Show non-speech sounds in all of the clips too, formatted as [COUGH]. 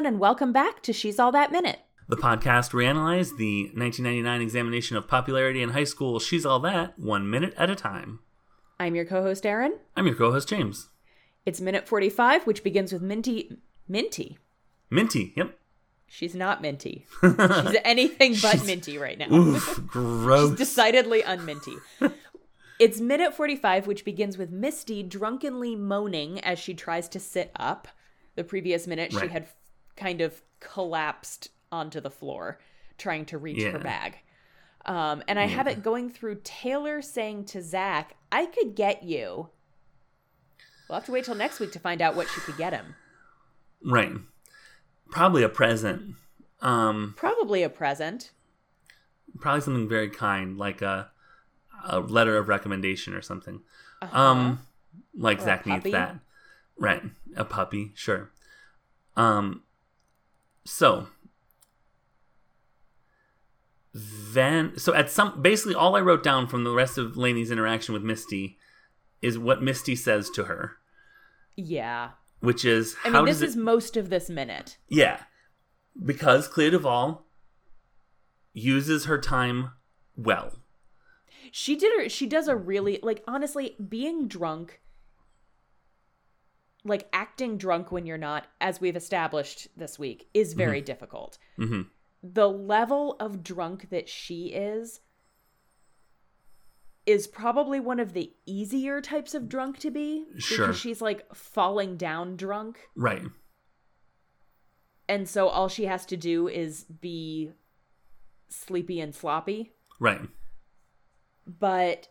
everyone, and welcome back to She's All That Minute. The podcast we analyze the 1999 examination of popularity in high school. She's all that one minute at a time. I'm your co host, Aaron. I'm your co-host James. It's minute 45, which begins with Minty. Minty? Minty. Yep. She's not Minty. [LAUGHS] She's anything but She's- Minty right now. Oof. [LAUGHS] Gross. Decidedly unminty. [LAUGHS] it's minute 45, which begins with Misty drunkenly moaning as she tries to sit up. The previous minute, she had kind of collapsed onto the floor, trying to reach her bag. Um, and I have it going through Taylor saying to Zack, I could get you. We'll have to wait till next week to find out what she could get him. right. Probably a present. Um. Probably a present. Probably something very kind, like a a letter of recommendation or something. Uh-huh. Um. Like Or Zack needs that. Right. A puppy. Sure. Um. So then so at some basically all I wrote down from the rest of Laney's interaction with Misty is what Misty says to her, yeah. which is I how mean, this it is most of this minute. yeah because Clea DuVall uses her time well. She did her she does a really like honestly being drunk like acting drunk when you're not as we've established this week is very difficult. hmm The level of drunk that she is is probably one of the easier types of drunk to be Sure. because she's like falling down drunk Right. and so all she has to do is be sleepy and sloppy Right. but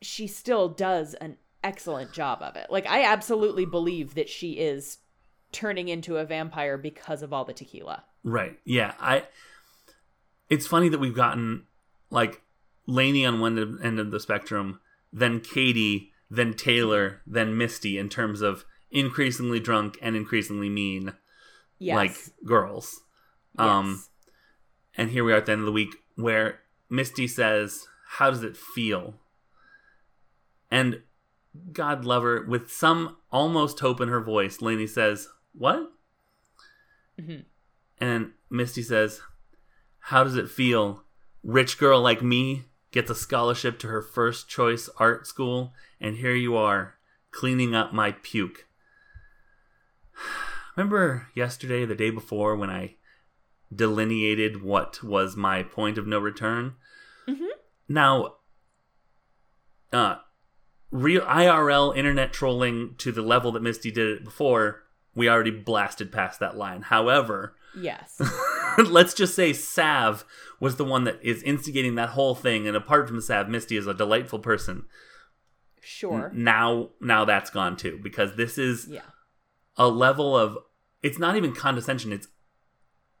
she still does an excellent job of it. Like I absolutely believe that she is turning into a vampire because of all the tequila. Right. Yeah. I. It's funny that we've gotten like Laney on one end- of the spectrum, then Katie, then Taylor, then Misty in terms of increasingly drunk and increasingly mean, Yes. like girls. Um, yes. and here we are at the end of the week where Misty says, "How does it feel?" And God love her, with some almost hope in her voice, Laney says, "What?" Mhm. And Misty says, How does it feel? Rich girl like me gets a scholarship to her first choice art school, and here you are, cleaning up my puke. [SIGHS] Remember yesterday, the day before, when I delineated what was my point of no return? Mhm. Now, uh, real IRL internet trolling to the level that Misty did it before, we already blasted past that line. However, Yes. [LAUGHS] let's just say Sav was the one that is instigating that whole thing, and apart from Sav, Misty is a delightful person. Sure. Now, now that's gone too, because this is Yeah. a level of it's not even condescension; it's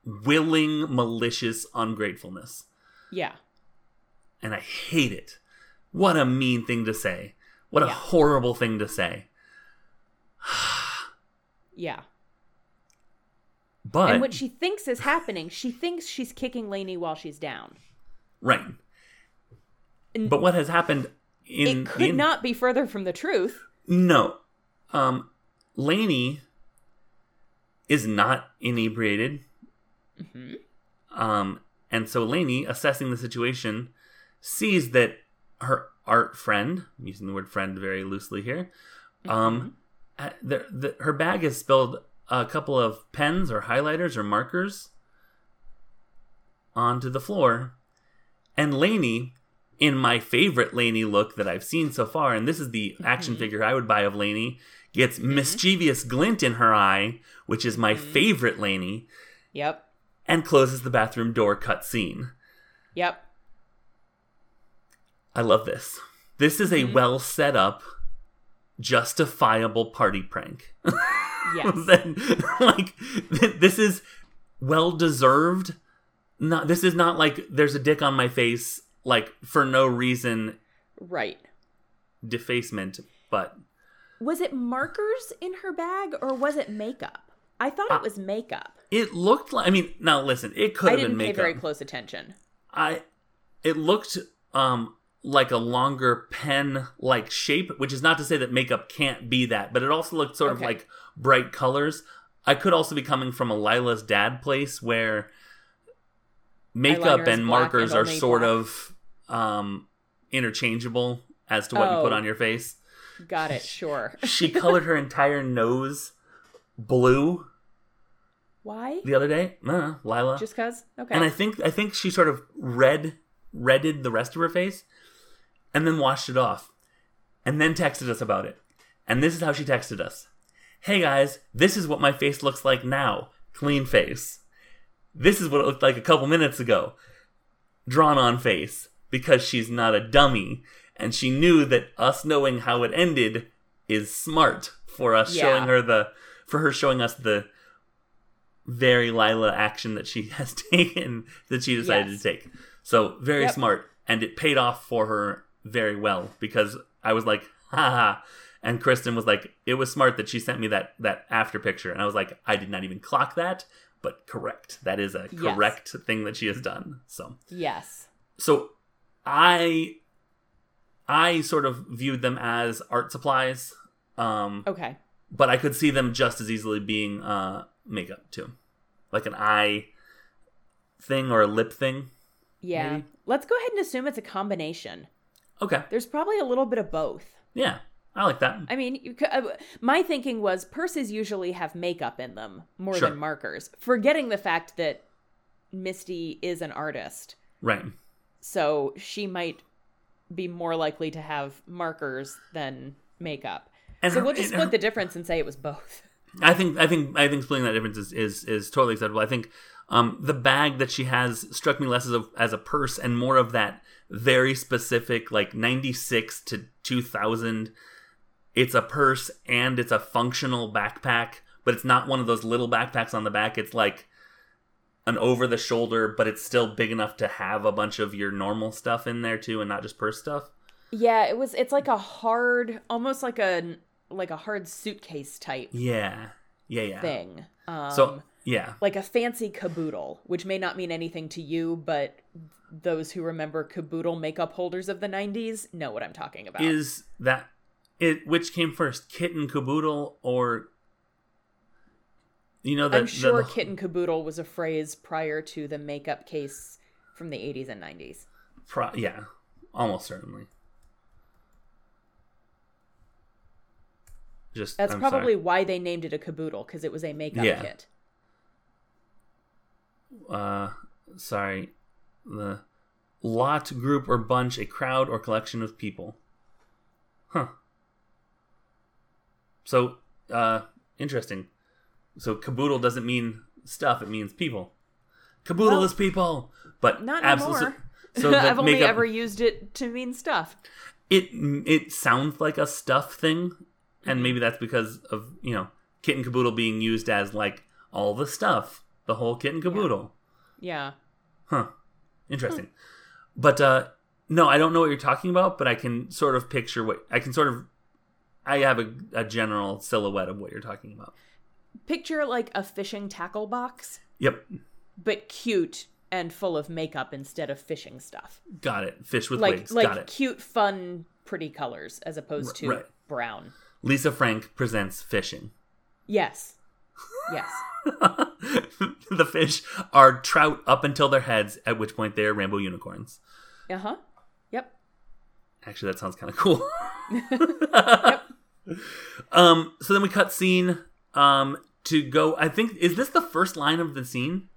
willing, malicious ungratefulness, Yeah. and I hate it. What a mean thing to say! What a Yeah. horrible thing to say! [SIGHS] Yeah. But and what she thinks is happening, she thinks she's kicking Laney while she's down. right, And but what has happened in it could in- not be further from the truth. No. Um Laney is not inebriated. hmm Um and so Laney, assessing the situation, sees that her art friend, I'm using the word friend very loosely here, um uh, the, the, her bag has spilled a couple of pens or highlighters or markers onto the floor. And Laney, in my favorite Laney look that I've seen so far, and this is the action figure I would buy of Laney, gets mischievous glint in her eye, which is my favorite Laney, Yep. and closes the bathroom door cut scene. Yep. I love this. This is a well set up, justifiable party prank. Yes. [LAUGHS] then like th- this is well deserved not this is not like there's a dick on my face like for no reason right. defacement but Was it markers in her bag or was it makeup? I thought it was makeup. it looked like i mean now listen it could I have didn't been pay makeup very close attention. i it looked um like a longer pen like shape which is not to say that makeup can't be that but it also looked sort of like bright colors I could also be coming from a Lila's dad place where makeup Eyeliner and markers and are sort black. of um, interchangeable as to what you put Oh. on your face. Got it. Sure. She colored her [LAUGHS] entire nose blue Why? the other day. No, Lila. Just cause? Okay. and I think I think she sort of red redded the rest of her face, and then washed it off, and then texted us about it. And this is how she texted us: "Hey guys, this is what my face looks like now. Clean face. This is what it looked like a couple minutes ago. Drawn on face because she's not a dummy, and she knew that us knowing how it ended is smart for us Yeah. showing her the for her showing us the very Lila action that she [LAUGHS] has taken that she decided Yes. to take. So very Yep. smart, and it paid off for her very well because I was like, ha ha. And Kristen was like, it was smart that she sent me that that after picture, and I was like, I did not even clock that, but correct. That is a Yes. correct thing that she has done. So yes. so I I sort of viewed them as art supplies. Um Okay. but I could see them just as easily being uh, makeup too, like an eye thing or a lip thing. Yeah. Maybe. Let's go ahead and assume it's a combination. Okay, There's probably a little bit of both. yeah, I like that. I mean, you uh, my thinking was purses usually have makeup in them more Sure. than markers, forgetting the fact that Misty is an artist. Right. So she might be more likely to have markers than makeup. And so her- we'll just split her- the difference and say it was both. I think I think I think splitting that difference is is, is totally acceptable. I think um, the bag that she has struck me less as a as a purse and more of that very specific like ninety six to two thousand. It's a purse and it's a functional backpack, but it's not one of those little backpacks on the back. It's like an over the shoulder, but it's still big enough to have a bunch of your normal stuff in there too, and not just purse stuff. Yeah, it was. It's like a hard, almost like a like a hard suitcase type Yeah, yeah, yeah. thing. Um, So yeah, like a fancy caboodle, which may not mean anything to you, but those who remember caboodle makeup holders of the 90s know what I'm talking about. is that it which came first kitten caboodle or you know the, I'm sure the, kitten caboodle was a phrase prior to the makeup case from the 80s and 90s. pro, yeah almost certainly just That's I'm probably sorry. why they named it a caboodle because it was a makeup Yeah. kit. uh sorry the lot group or bunch a crowd or collection of people huh so uh interesting so caboodle doesn't mean stuff it means people caboodle Well, is people but Not absolutely [LAUGHS] so I've only makeup- ever used it to mean stuff. it it sounds like a stuff thing. And maybe that's because of you know kit and caboodle being used as like all the stuff the whole kit and caboodle. Yeah. huh. Interesting. But uh no i don't know what you're talking about but i can sort of picture what i can sort of i have a, a general silhouette of what you're talking about. Picture like a fishing tackle box, yep. But cute and full of makeup instead of fishing stuff. got it. Fish with Like wigs. like got it. cute, fun, pretty colors as opposed to right. brown. Lisa frank presents fishing Yes. Yes. [LAUGHS] the fish are trout up until their heads at which point they are rainbow unicorns Uh huh. Yep. Actually, that sounds kind of cool. [LAUGHS] yep. Um, so then we cut scene um to go. I think is this the first line of the scene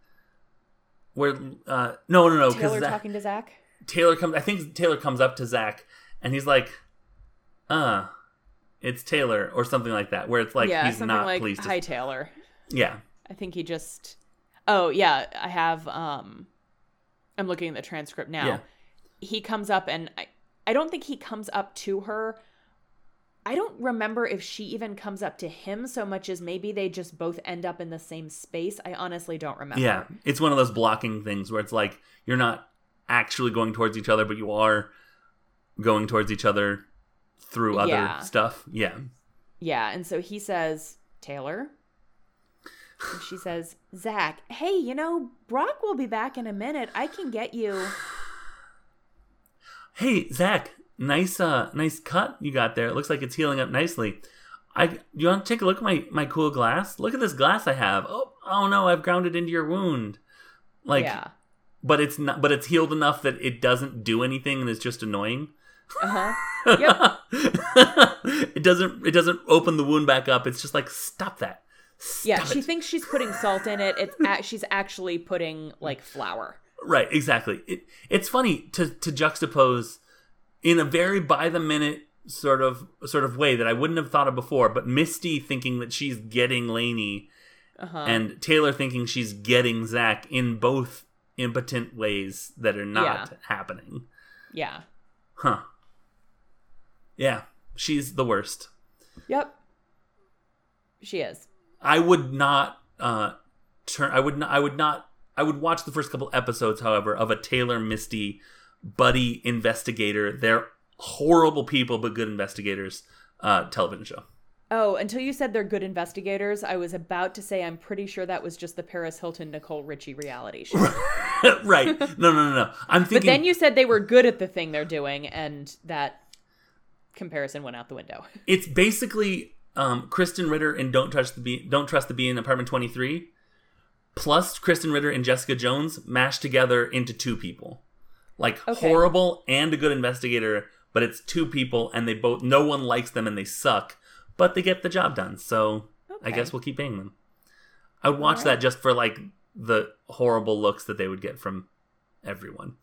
where uh no no no Taylor because talking to Zack. Taylor comes. I think Taylor comes up to Zack and he's like, "Uh, it's Taylor" or something like that, where it's like yeah, he's not like pleased. to- "Hi, Taylor." yeah, I think he just. Oh yeah, I have. Um, I'm looking at the transcript now. Yeah. He comes up, and I, I don't think he comes up to her. I don't remember if she even comes up to him so much as maybe they just both end up in the same space. I honestly don't remember. yeah. It's one of those blocking things where it's like you're not actually going towards each other, but you are going towards each other through other Yeah. stuff. Yeah. Yeah, and so he says, Taylor. And she says, Zack, hey, you know, Brock will be back in a minute. I can get you. Hey, Zack, nice uh nice cut you got there. It looks like it's healing up nicely. I you want to take a look at my my cool glass? Look at this glass I have. Oh, oh no, I've ground it into your wound. Like, yeah. but it's not. But it's healed enough that it doesn't do anything and is just annoying. Uh huh. [LAUGHS] it doesn't. It doesn't open the wound back up. It's just like stop that. Stop Yeah, she it. thinks she's putting salt in it. It's a- she's actually putting like flour. Right, exactly. It, it's funny to to juxtapose in a very by the minute sort of sort of way that I wouldn't have thought of before. But Misty thinking that she's getting Laney, Uh-huh. and Taylor thinking she's getting Zack in both impotent ways that are not Yeah. happening. Yeah. Huh. Yeah, she's the worst. Yep. She is. I would not uh turn I would not I would not I would watch the first couple episodes however of a Taylor Misty buddy investigator. They're horrible people but good investigators uh television show. Oh, until you said they're good investigators, I was about to say I'm pretty sure that was just the Paris Hilton Nicole Richie reality show. [LAUGHS] right. No, no, no, no. I'm thinking but then you said they were good at the thing they're doing, and that comparison went out the window. [LAUGHS] it's basically um Krysten Ritter and Don't Touch the Bee Don't Trust the Bee in Apartment 23 plus Krysten Ritter and Jessica Jones mashed together into two people. Like Okay. horrible and a good investigator, but it's two people and they both no one likes them and they suck, but they get the job done. So I guess we'll keep paying them. I would watch Alright. that just for like the horrible looks that they would get from everyone.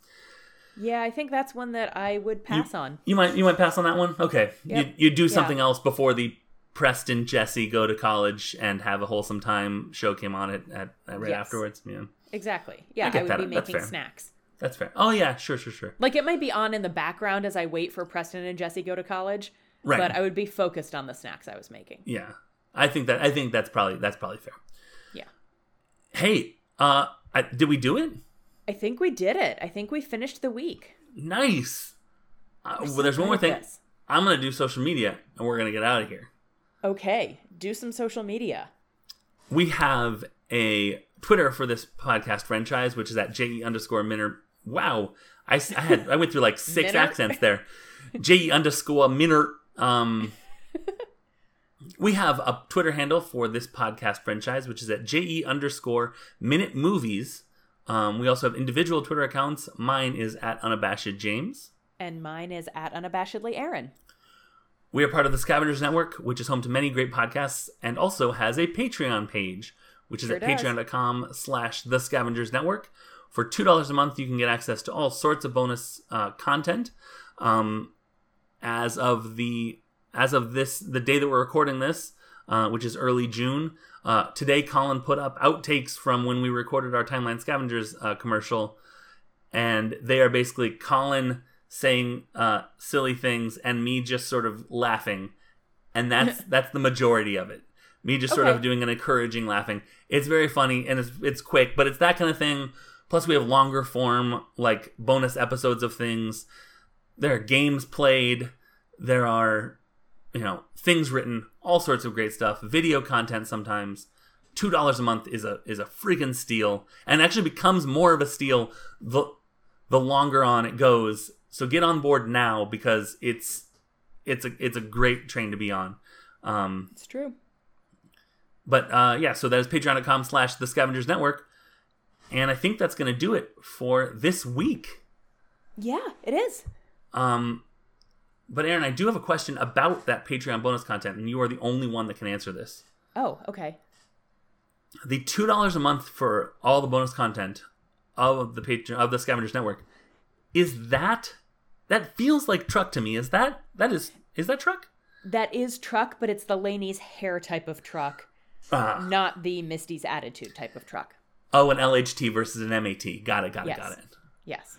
Yeah, I think that's one that I would pass on. You might you might pass on that one. Okay, Yep. you you do Yeah. something else before the Preston Jesse go to college and have a wholesome time. Show came on it at, at right Yes. afterwards. Yeah, Exactly. Yeah, I, get would that. be That's making fair. snacks. that's fair. Oh yeah, sure, sure, sure. Like it might be on in the background as I wait for Preston and Jesse go to college, Right. but I would be focused on the snacks I was making. Yeah, I think that I think that's probably that's probably fair. Yeah. Hey, uh, I, did we do it? I think we did it. I think we finished the week. Nice. Uh, well, there's one more thing. this. I'm gonna do social media, and we're gonna get out of here. Okay, do some social media. we have a Twitter for this podcast franchise, which is at je underscore minor. Wow, I, I, had I went through like six Minner? accents there. je underscore minor. Um, [LAUGHS] we have a Twitter handle for this podcast franchise, which is at je underscore minute movies. Um, we also have individual Twitter accounts. Mine is at unabashed James. And mine is at unabashedly Aaron. We are part of the Scavengers Network, which is home to many great podcasts and also has a Patreon page, which is Sure at patreon.com slash the Scavengers Network. For $2 a month, you can get access to all sorts of bonus uh, content. Um, as of the as of this the day that we're recording this, uh, which is early June, uh, today Colin put up outtakes from when we recorded our Timeline Scavengers uh, commercial, and they are basically Colin saying uh, silly things and me just sort of laughing, and that's [LAUGHS] that's the majority of it. Me just sort of doing an encouraging laughing. It's very funny and it's it's quick, but it's that kind of thing. Plus, we have longer form like bonus episodes of things. There are games played. There are you know things written, all sorts of great stuff. Video content sometimes. Two dollars a month is a is a freaking steal, and actually becomes more of a steal the the longer on it goes. So get on board now because it's it's a it's a great train to be on. Um, It's true. but uh, yeah, so that is patreon.com slash the scavengers network. And I think that's going to do it for this week. Yeah, it is. Um, but Aaron, I do have a question about that Patreon bonus content, and you are the only one that can answer this. Oh, okay. The two dollars a month for all the bonus content of the Patreon of the Scavengers Network is that that feels like truck to me. Is that that is is that truck? That is truck, but it's the Laney's hair type of truck, Ah. not the Misty's attitude type of truck. Oh, an LHT versus an MAT. Got it. Got it. Yes. Got it. Yes.